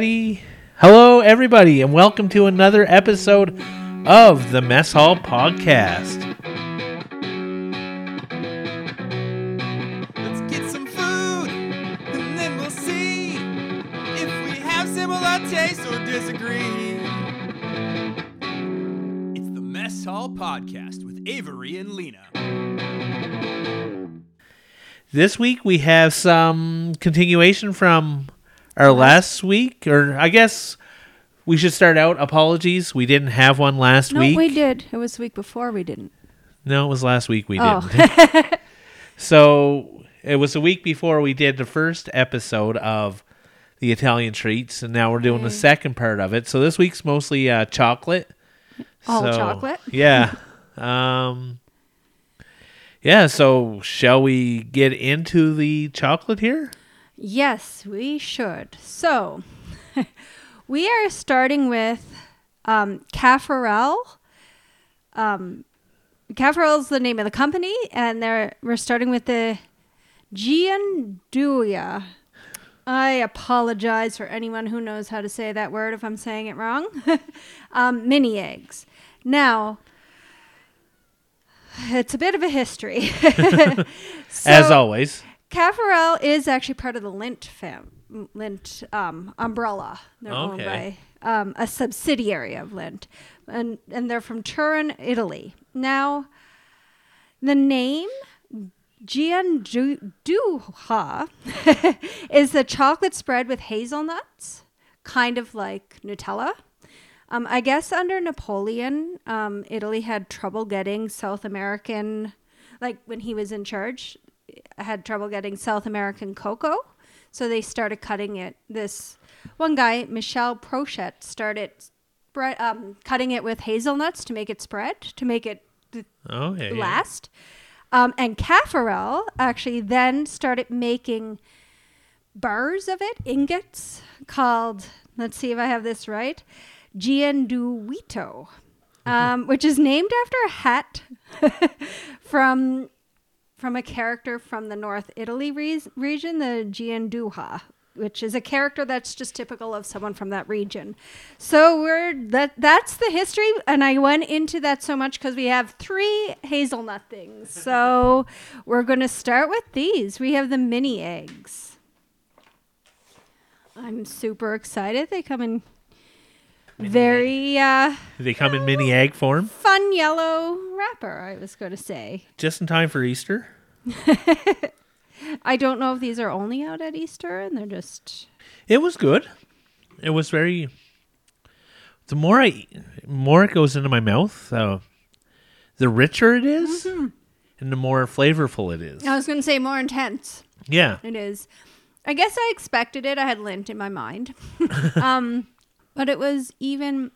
Hello, everybody, and welcome to another episode of the Mess Hall Podcast. Let's get some food, and then we'll see if we have similar tastes or disagree. It's the Mess Hall Podcast with Avery and Lena. This week we have some continuation from our last week, or I guess we should start out. Apologies, we didn't have one last No, week. we did. It was the week before we didn't. No, it was last week we Oh. didn't. so it was a week before we did the first episode of the Italian treats, and now we're doing the second part of it. So this week's mostly uh, chocolate. All So, chocolate? Yeah. Um. Yeah. So shall we get into the chocolate here? Yes, we should. So, we are starting with um, Caffarel. Um, Caffarel is the name of the company, and they're we're starting with the Gianduia. I apologize for anyone who knows how to say that word if I'm saying it wrong. um, mini eggs. Now, it's a bit of a history. As always. Caffarel is actually part of the Lindt fam Lindt um, umbrella. They're owned Okay. by um, a subsidiary of Lindt, and and they're from Turin, Italy. Now, the name Gianduja is the chocolate spread with hazelnuts, kind of like Nutella. Um, I guess under Napoleon, um, Italy had trouble getting South American, like when he was in charge, had trouble getting South American cocoa. So they started cutting it. This one guy, Michel Prochet, started spread, um, cutting it with hazelnuts to make it spread, to make it th- Okay. yeah. last. Um, and Caffarel actually then started making bars of it, ingots, called, let's see if I have this right, Gianduito, um, which is named after a hat from from a character from the North Italy re- region, the Gianduja, which is a character that's just typical of someone from that region. So we're that that's the history, and I went into that so much because we have three hazelnut things. So we're going to start with these. We have the mini eggs. I'm super excited. They come in very uh, They come in mini egg form, fun yellow wrapper. I was going to say. just in time for Easter. I don't know if these are only out at Easter and they're just It was good. It was very. The more I, more it goes into my mouth, uh, the richer it is, Mm-hmm. and the more flavorful it is. I was going to say more intense. Yeah, It is. I guess I expected it. I had Lindt in my mind. um, but it was even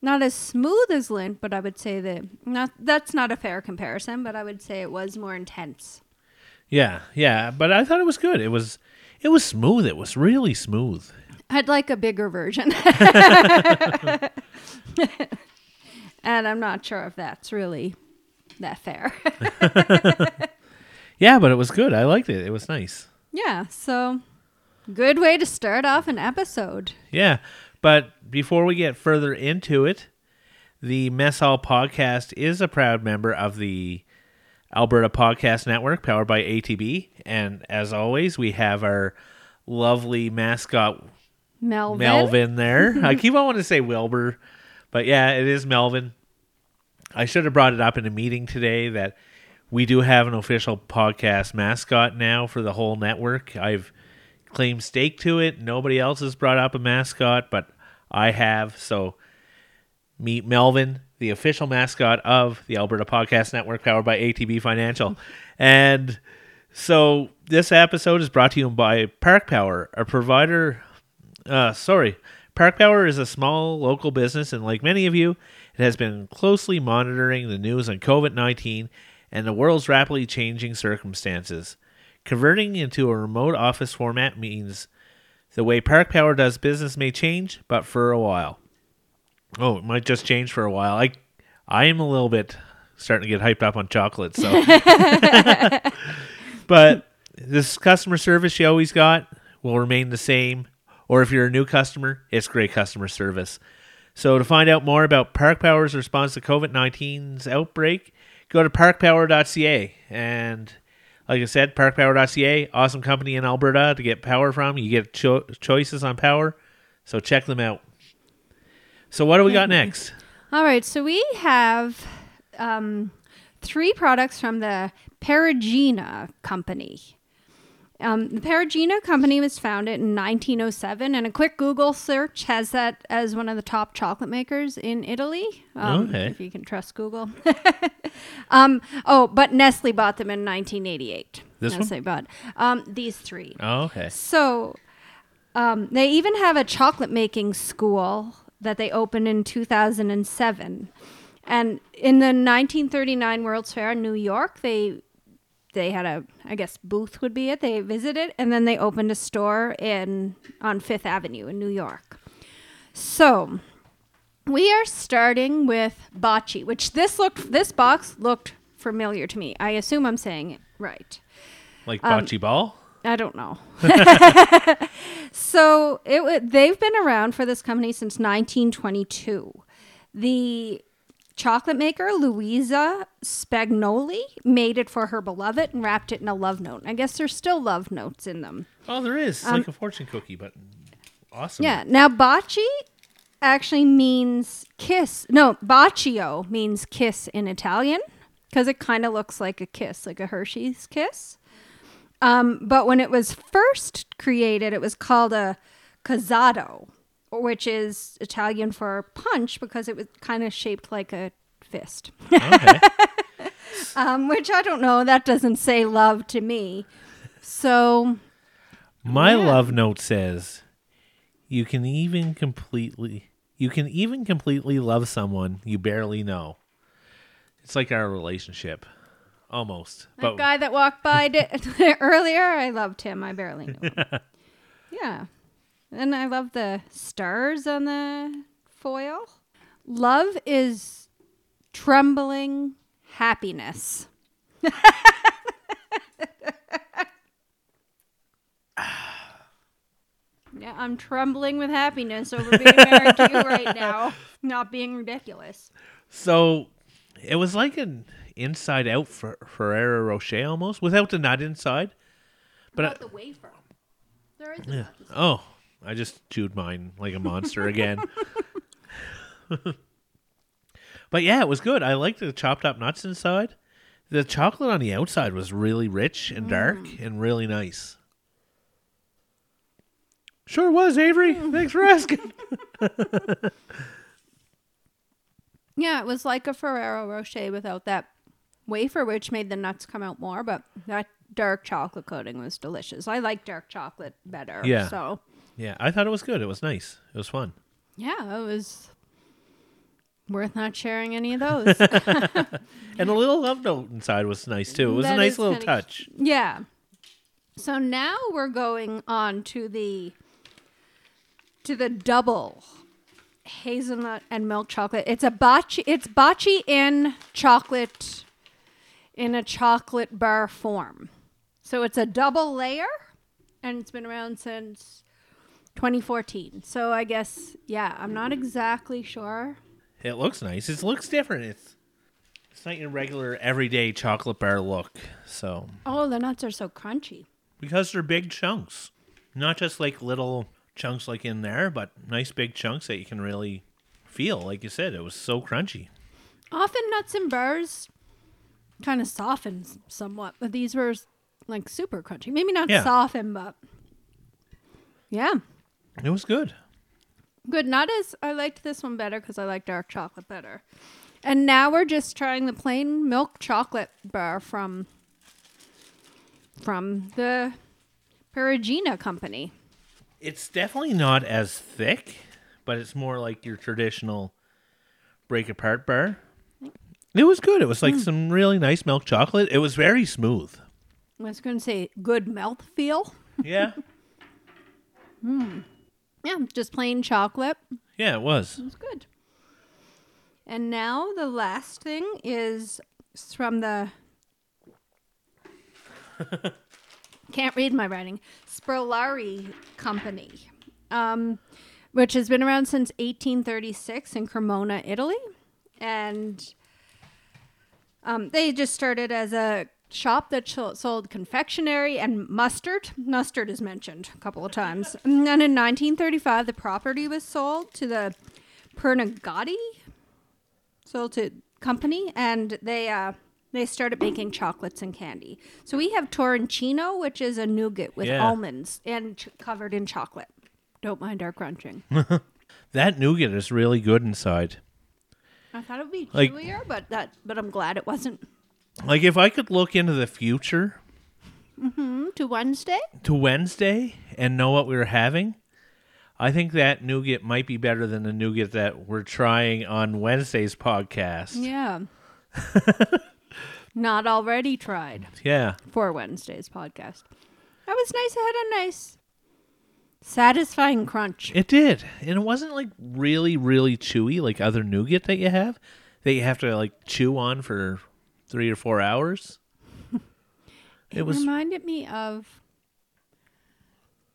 not as smooth as Lindt, but I would say that not that's not a fair comparison, but I would say it was more intense. yeah, yeah. But I thought it was good. It was, it was smooth. It was really smooth. I'd like a bigger version. and I'm not sure if that's really that fair. Yeah, but it was good. I liked it. It was nice. yeah, so good way to start off an episode. Yeah. But before we get further into it, the Mess Hall Podcast is a proud member of the Alberta Podcast Network, powered by ATB. And as always, we have our lovely mascot, Melvin. Melvin, there. I keep on wanting to say Wilbur, but yeah, it is Melvin. I should have brought it up in a meeting today that we do have an official podcast mascot now for the whole network. I've claimed stake to it. Nobody else has brought up a mascot, but I have. So meet Melvin, the official mascot of the Alberta Podcast Network, powered by ATB Financial. and so this episode is brought to you by Park Power, a provider. Uh, sorry, Park Power is a small local business, and like many of you, it has been closely monitoring the news on COVID 19 and the world's rapidly changing circumstances. Converting into a remote office format means the way Park Power does business may change, but for a while. Oh, it might just change for a while. I I am a little bit starting to get hyped up on chocolate, so but this customer service you always got will remain the same Or if you're a new customer, it's great customer service. So to find out more about Park Power's response to COVID 19's outbreak, go to parkpower.ca. And like I said, parkpower.ca, awesome company in Alberta to get power from. You get cho- choices on power. So check them out. So what do we got next? All right, so we have um, three products from the Perugina Company. Um, the Perugina Company was founded in 1907, and a quick Google search has that as one of the top chocolate makers in Italy. Um, Okay. If you can trust Google. um, oh, but Nestle bought them in 1988. This one? Nestle bought um, these three. Oh, okay. So um, they even have a chocolate making school that they opened in 2007. And in the 1939 World's Fair in New York, they they had a I guess booth would be it. They visited and then they opened a store in on 5th Avenue in New York. So, we are starting with bocce, which this looked this box looked familiar to me. I assume I'm saying it right. Like Um, ball? I don't know. so it wa- they've been around for this company since 1922. The chocolate maker Luisa Spagnoli made it for her beloved and wrapped it in a love note. I guess there's still love notes in them. Oh, there is. It's like a fortune cookie, but awesome. um, Yeah. Now bocce actually means kiss. No, bacio means kiss in Italian because it kind of looks like a kiss, like a Hershey's kiss. Um, but when it was first created, it was called a casado, which is Italian for punch because it was kind of shaped like a fist. Okay. um, which I don't know. That doesn't say love to me. So My Yeah. love note says, "You can even completely, you can even completely love someone you barely know." It's like our relationship, almost. That But guy that walked by earlier, I loved him. I barely knew him. yeah. And I love the stars on the foil. Love is trembling happiness. yeah, I'm trembling with happiness over being married to you right now. Not being ridiculous. so it was like an inside out for Ferrero Rocher almost, without the nut inside. But I- the wafer. There is yeah. Oh, I just chewed mine like a monster again. but yeah, it was good. I liked the chopped up nuts inside. The chocolate on the outside was really rich and dark mm. and really nice. Sure was, Avery. Thanks for asking. Yeah, it was like a Ferrero Rocher without that wafer, which made the nuts come out more. But that dark chocolate coating was delicious. I like dark chocolate better. Yeah. So yeah, I thought it was good. It was nice. It was fun. yeah, it was worth not sharing any of those. And the little love note inside was nice too. It was a That nice is little kinda touch. yeah. So now we're going on to the to the double hazelnut and milk chocolate. It's a bocce. It's bocce in chocolate in a chocolate bar form. So it's a double layer, and it's been around since 2014. So I guess yeah, I'm not exactly sure. It looks nice. It looks different. It's it's not your regular everyday chocolate bar look. So Oh, the nuts are so crunchy. because they're big chunks, not just like little chunks like in there, but nice big chunks that you can really feel. Like you said, it was so crunchy. Often nuts and bars kind of soften somewhat, but these were like super crunchy. Maybe not Yeah. soften, but yeah, It was good. good. Not as I liked this one better because I like dark chocolate better. And now we're just trying the plain milk chocolate bar from from the Perugina company. It's definitely not as thick, but it's more like your traditional break apart bar. It was good. It was like some really nice milk chocolate. It was very smooth. I was going to say good mouth feel. Yeah. Hmm. yeah, just plain chocolate. Yeah, it was. It's good. And now the last thing is from the can't read my writing Sperlari company. um, which has been around since 1836 in Cremona, Italy. And um, they just started as a shop that sold confectionery and mustard. Mustard is mentioned a couple of times. And then in 1935, the property was sold to the Pernagati sold to company, and they uh, they started making chocolates and candy. So we have Torrencino, which is a nougat with Yeah. almonds and ch- covered in chocolate. Don't mind our crunching. That nougat is really good inside. I thought it would be Like- chewier, but that but I'm glad it wasn't. Like if I could look into the future Mm, to Wednesday. to Wednesday and know what we were having, I think that nougat might be better than the nougat that we're trying on Wednesday's podcast. Yeah. Not already tried Yeah. for Wednesday's podcast. That was nice. It had a nice, satisfying crunch. It did. And it wasn't like really, really chewy like other nougat that you have that you have to like chew on for three or four hours. It, It was reminded me of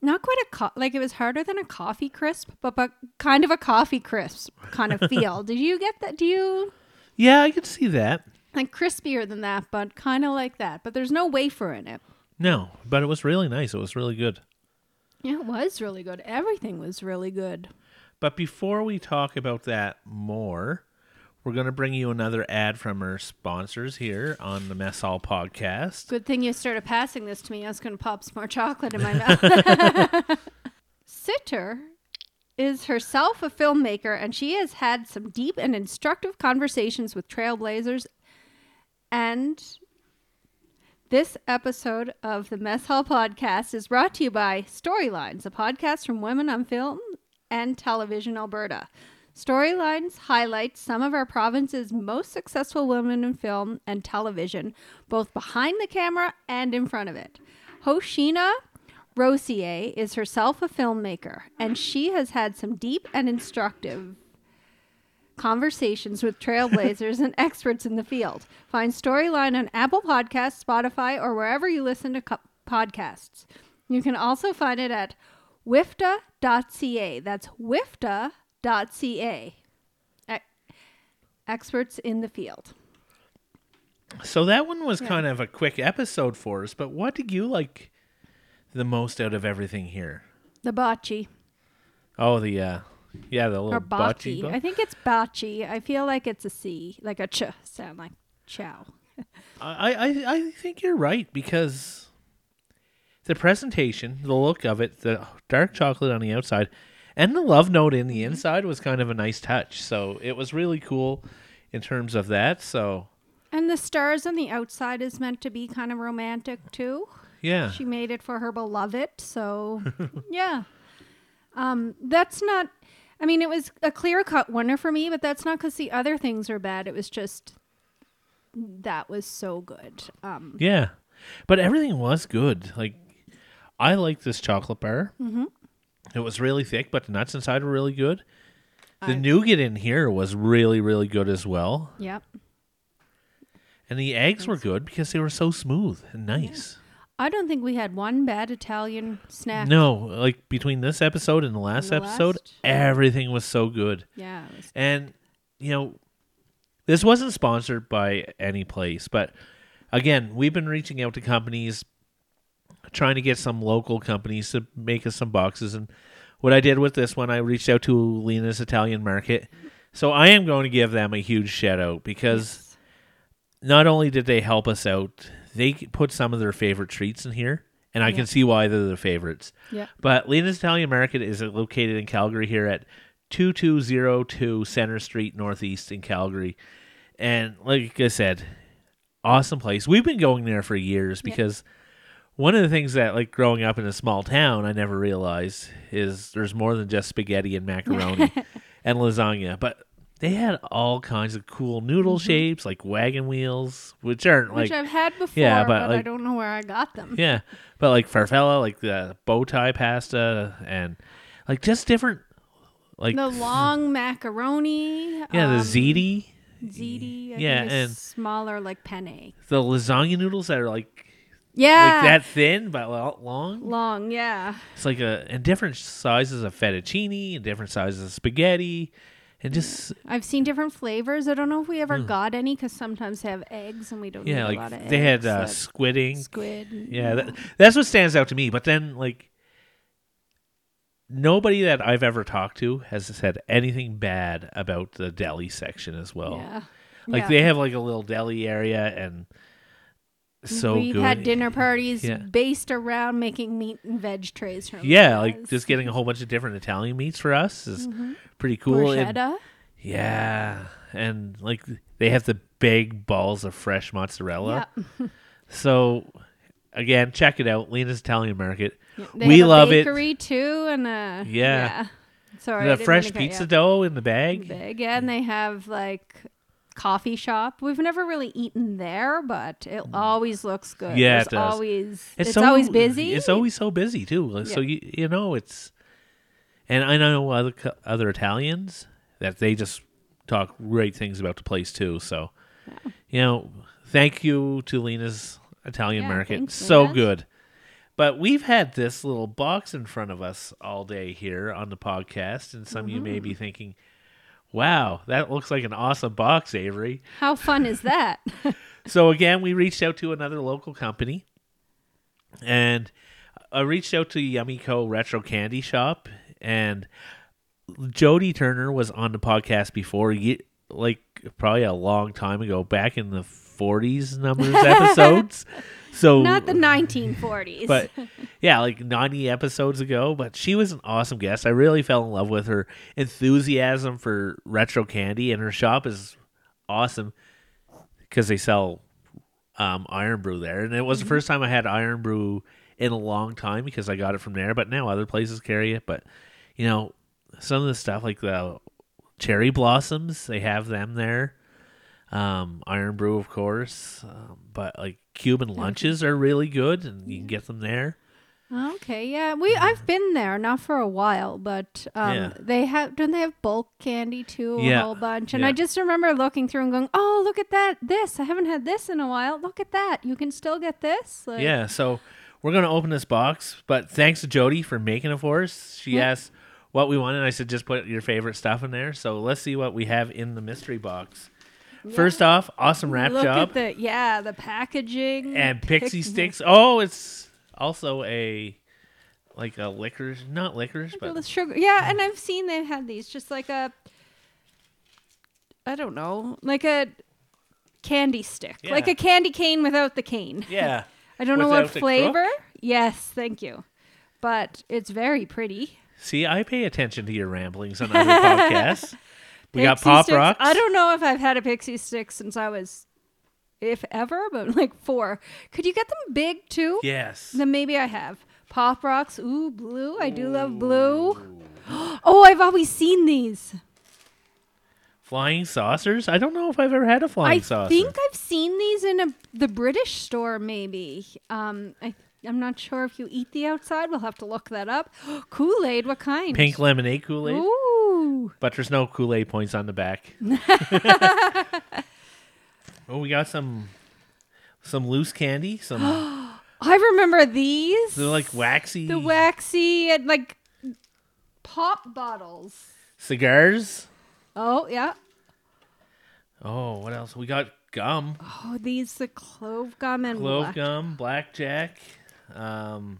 not quite a co- like it was harder than a coffee crisp, but but kind of a coffee crisp kind of feel. Did you get that? Do you Yeah, I could see that. Like crispier than that, but kind of like that? But there's no wafer in it. No, but it was really nice. It was really good. Yeah, it was really good. Everything was really good. But before we talk about that more, we're going to bring you another ad from our sponsors here on the Mess Hall podcast. Good thing you started passing this to me. I was going to pop some more chocolate in my mouth. Sitter is herself a filmmaker, and she has had some deep and instructive conversations with trailblazers. And this episode of the Mess Hall podcast is brought to you by Storylines, a podcast from Women on Film and Television Alberta. Storylines highlights some of our province's most successful women in film and television, both behind the camera and in front of it. Hoshina Rosier is herself a filmmaker, and she has had some deep and instructive conversations with trailblazers and experts in the field. Find Storyline on Apple Podcasts, Spotify, or wherever you listen to co- podcasts. You can also find it at wifta.ca. That's wifta.ca. E- experts in the field. So that one was Yeah. kind of a quick episode for us, but what did you like the most out of everything here? The bocce. Oh, the uh yeah, the little Or bocce. bocce. I think it's bocce. I feel like it's a C, like a ch sound, like chow. I, I I think you're right because the presentation, the look of it, the dark chocolate on the outside, and the love note in the inside was kind of a nice touch. So it was really cool in terms of that. So And the stars on the outside is meant to be kind of romantic too. yeah, She made it for her beloved, so yeah. Um, that's not. I mean, it was a clear cut winner for me, but that's not because the other things are bad. It was just that was so good. Um, yeah, but everything was good. Like I liked this chocolate bar. Mm-hmm. It was really thick, but the nuts inside were really good. The I- nougat in here was really, really good as well. yep. And the eggs were good because they were so smooth and nice. I don't think we had one bad Italian snack. No, like between this episode and the last the episode, last? everything was so good. Yeah. And you know, this wasn't sponsored by any place, but again, we've been reaching out to companies trying to get some local companies to make us some boxes and what I did with this one, I reached out to Lina's Italian Market. So I am going to give them a huge shout out because yes. not only did they help us out, they put some of their favorite treats in here, and I Yeah. can see why they're the favorites. Yeah. But Lina's Italian Market is located in Calgary here at 2202 Center Street Northeast in Calgary. And like I said, awesome place. We've been going there for years Yeah. because one of the things that like growing up in a small town I never realized is there's more than just spaghetti and macaroni and lasagna, but they had all kinds of cool noodle shapes like wagon wheels, which aren't Mm-hmm. Which like I've had before, yeah, but, but, I don't know where I got them. yeah, but like farfalla, like the bow tie pasta, and like just different, like The long macaroni. yeah, the um, ziti, Ziti. I Yeah, and- smaller, like penne. the lasagna noodles that are like Yeah. like that thin but long. Long, yeah. It's like a and different sizes of fettuccine and different sizes of spaghetti, and just I've seen different flavors. I don't know if we ever got any because sometimes they have eggs and we don't Hmm. yeah, need a lot of like they had eggs, uh, like squid ink. squid. and- Yeah, that, that's what stands out to me. But then, like, nobody that I've ever talked to has said anything bad about the deli section as well. yeah. Like Yeah. they have like a little deli area and so We've good. had dinner parties Yeah. based around making meat and veg trays from Yeah, like just getting a whole bunch of different Italian meats for us is pretty cool. And- Bruschetta. yeah, and like they have the big balls of fresh mozzarella. Yeah. So again, check it out, Lina's Italian Market. They we have a love it. bakery too, and uh, Yeah. Sorry, I the didn't fresh mean to cut you pizza off. dough in the bag. Big, yeah, and they have like coffee shop. We've never really eaten there, but it always looks good. Mm. Yeah, There's it does. Always, it's, so- always busy. It's always so busy too. So Yeah. you you know it's, and I know other other Italians that they just talk great things about the place too. So, you know, thank you to Lina's Italian Yeah, Market. thanks, so Lena. good. But we've had this little box in front of us all day here on the podcast, and some of you may Mm-hmm. be thinking, "Wow, that looks like an awesome box, Avery." How fun is that? So again, we reached out to another local company, and I reached out to Yummy Co. Retro Candy Shop, and Jody Turner was on the podcast before, like probably a long time ago, back in the '40s numbers episodes. So Not the 1940s. but yeah, like 90 episodes ago. But she was an awesome guest. I really fell in love with her enthusiasm for retro candy, and her shop is awesome because they sell um, Irn-Bru there. And it was the first time I had Irn-Bru in a long time because I got it from there. But now other places carry it. But you know, some of the stuff like the cherry blossoms, they have them there. Um, Irn-Bru, of course, um, but like Cuban lunches are really good, and you can get them there. okay, yeah, we I've been there, not for a while, but um, Yeah. they have don't they have bulk candy too, a Yeah, whole bunch. And yeah. I just remember looking through and going, oh, look at that, this I haven't had this in a while. Look at that, you can still get this. Like, Yeah, so we're gonna open this box, but thanks to Jody for making it for us. She asked what we wanted. I said just put your favorite stuff in there. So let's see what we have in the mystery box. First off, awesome wrap Look job at the yeah, the packaging and pixie Pic- sticks. Oh, it's also a like a licorice, not licorice, but the sugar. Yeah, and I've seen they've had these just like a I don't know, like a candy stick. Like a candy cane without the cane. yeah. I don't know what flavor. crook? Yes, thank you. But it's very pretty. See, I pay attention to your ramblings on other podcasts. We got Pop sticks. Rocks. I don't know if I've had a pixie stick since I was if ever, but like four. Could you get them big too? Yes. Then maybe I have. Pop rocks. Ooh, blue. I do love blue. Oh, I've always seen these. Flying saucers? I don't know if I've ever had a flying I saucer. I think I've seen these in a the British store, maybe. Um, I I'm not sure if you eat the outside. We'll have to look that up. Kool Aid, what kind? Pink lemonade Kool Aid. Ooh, But there's no Kool Aid points on the back. oh, we got some some loose candy. Some I remember these. they're like waxy the waxy and like pop bottles. cigars. Oh yeah. Oh, what else? We got gum, Oh, these the clove gum and clove black- gum, blackjack, um,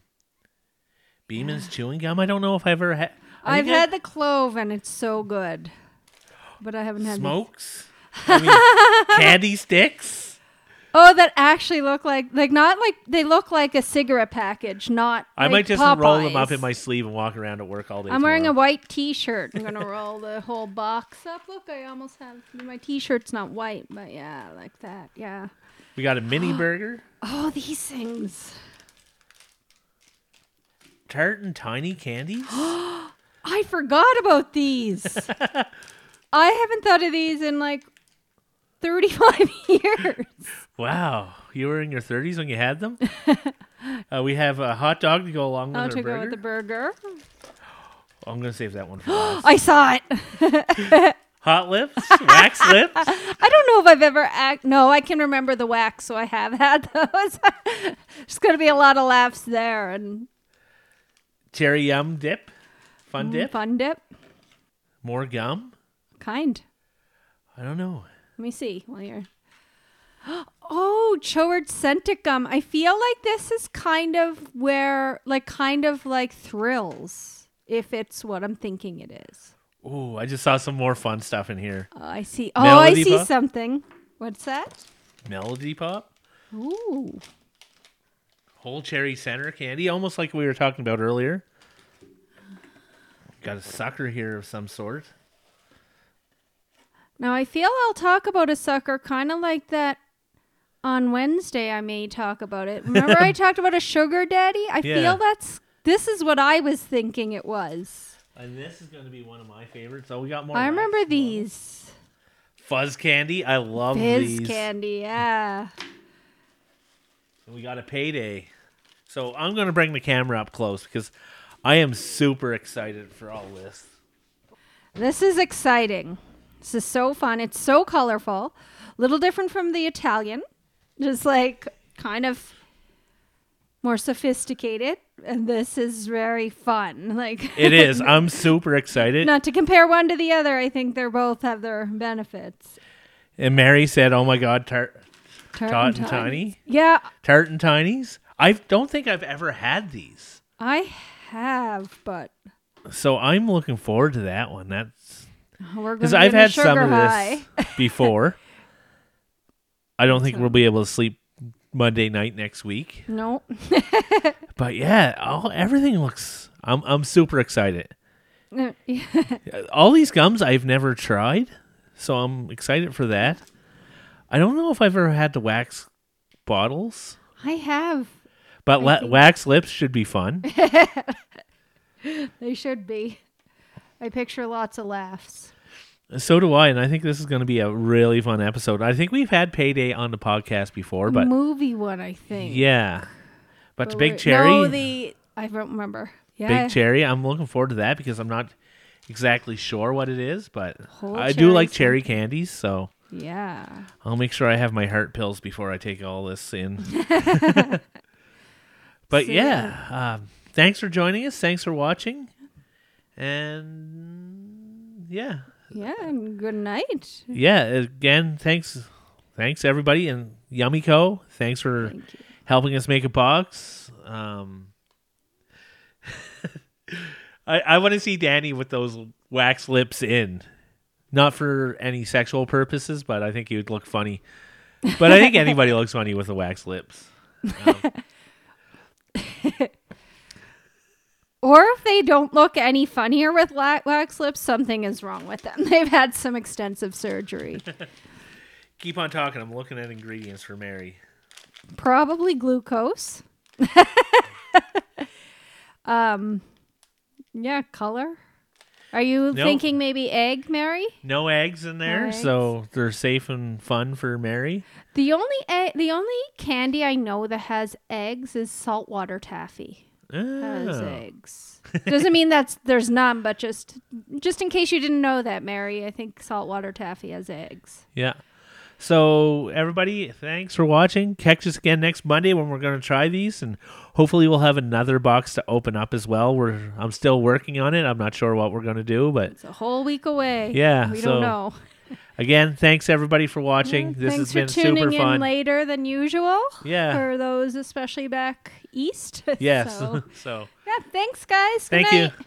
Beeman's chewing gum. I don't know if I've ever had. I've had the clove and it's so good, but I haven't had the- smokes. I mean, candy sticks. Oh, that actually look like like not like they look like a cigarette package, not. I like might just roll them up in my sleeve and walk around at work all day. I'm wearing a tomorrow. white T-shirt. I'm gonna roll the whole box up. Look, I almost have my T-shirt's not white, but yeah, like that. Yeah. We got a mini burger, Oh, these things. tart and tiny candies. I forgot about these. I haven't thought of these in like 35 years. Wow, you were in your 30s when you had them. uh, we have a hot dog to go along with Oh, to burger. go with the burger. I'm gonna save that one for last. I saw it. Hot lips, wax lips. I don't know if I've ever act. No, I can remember the wax, so I have had those. There's going to be a lot of laughs there and Cherry yum dip, fun mm, dip, fun dip. more gum. Kind. I don't know. Let me see while you're. Oh, Choward scented gum. I feel like this is kind of where, like, kind of like thrills, if it's what I'm thinking it is. Oh, I just saw some more fun stuff in here. Oh, I see. Oh, Melody I see Pop? something. What's that? Melody pop, Ooh. whole cherry center candy, almost like we were talking about earlier. Got a sucker here of some sort. Now I feel I'll talk about a sucker kind of like that on Wednesday. I may talk about it. Remember I talked about a sugar daddy? I Yeah. feel that's this is what I was thinking it was. And this is going to be one of my favorites. Oh, we got more. I remember as these fuzz candy. I love fizz these. candy. Yeah. We got a payday. So I'm going to bring the camera up close because I am super excited for all this. This is exciting. This is so fun. It's so colorful. A little different from the Italian. Just like kind of more sophisticated. And this is very fun. Like It is. I'm super excited. not to compare one to the other. I think they're both have their benefits. And Mary said, "Oh my God, tart, Tart Tot and Tiny? Yeah, tart and tinies." I don't think I've ever had these, I have, but so I'm looking forward to that one. That's we're because I've had some of high. this before. I don't think we'll be able to sleep Monday night next week. no, But yeah, all, everything looks. I'm I'm super excited. All these gums I've never tried, so I'm excited for that. I don't know if I've ever had the wax bottles, I have. But la- mm-hmm. wax lips should be fun. They should be. I picture lots of laughs. so do I, and I think this is going to be a really fun episode. I think we've had payday on the podcast before, but movie one, I think. yeah, but But big we're- cherry, No, the I don't remember. Yeah, big cherry. I'm looking forward to that because I'm not exactly sure what it is, but Whole I do like cherry cherry candies, so. yeah. I'll make sure I have my heart pills before I take all this in. but So, yeah, um, thanks for joining us. Thanks for watching. And yeah, Yeah, and good night. yeah. Again, thanks, thanks everybody, and Yummy Co. Thanks for Thank helping us make a box. Um, I I want to see Danny with those wax lips in, not for any sexual purposes, but I think he would look funny. But I think anybody looks funny with the wax lips. Or if they don't look any funnier with wax lips, something is wrong with them. They've had some extensive surgery. Keep on talking. I'm looking at ingredients for Mary. Probably glucose. um, yeah, color. Are you Nope. thinking maybe egg, Mary? No eggs in there, No so they're safe and fun for Mary. The only egg, the only candy I know that has eggs is saltwater taffy. Has Oh. eggs. Doesn't mean that's there's none, but just just in case you didn't know that, Mary, I think saltwater taffy has eggs. Yeah. So everybody, thanks for watching. Catch us again next Monday when we're going to try these, and hopefully we'll have another box to open up as well. We're I'm still working on it. I'm not sure what we're going to do, but It's a whole week away. Yeah, we so don't know. again, thanks everybody for watching. this Thanks has been for tuning super in fun. later than usual. Yeah. For those especially back east. Yes. So, so yeah, thanks guys. Good thank night. you.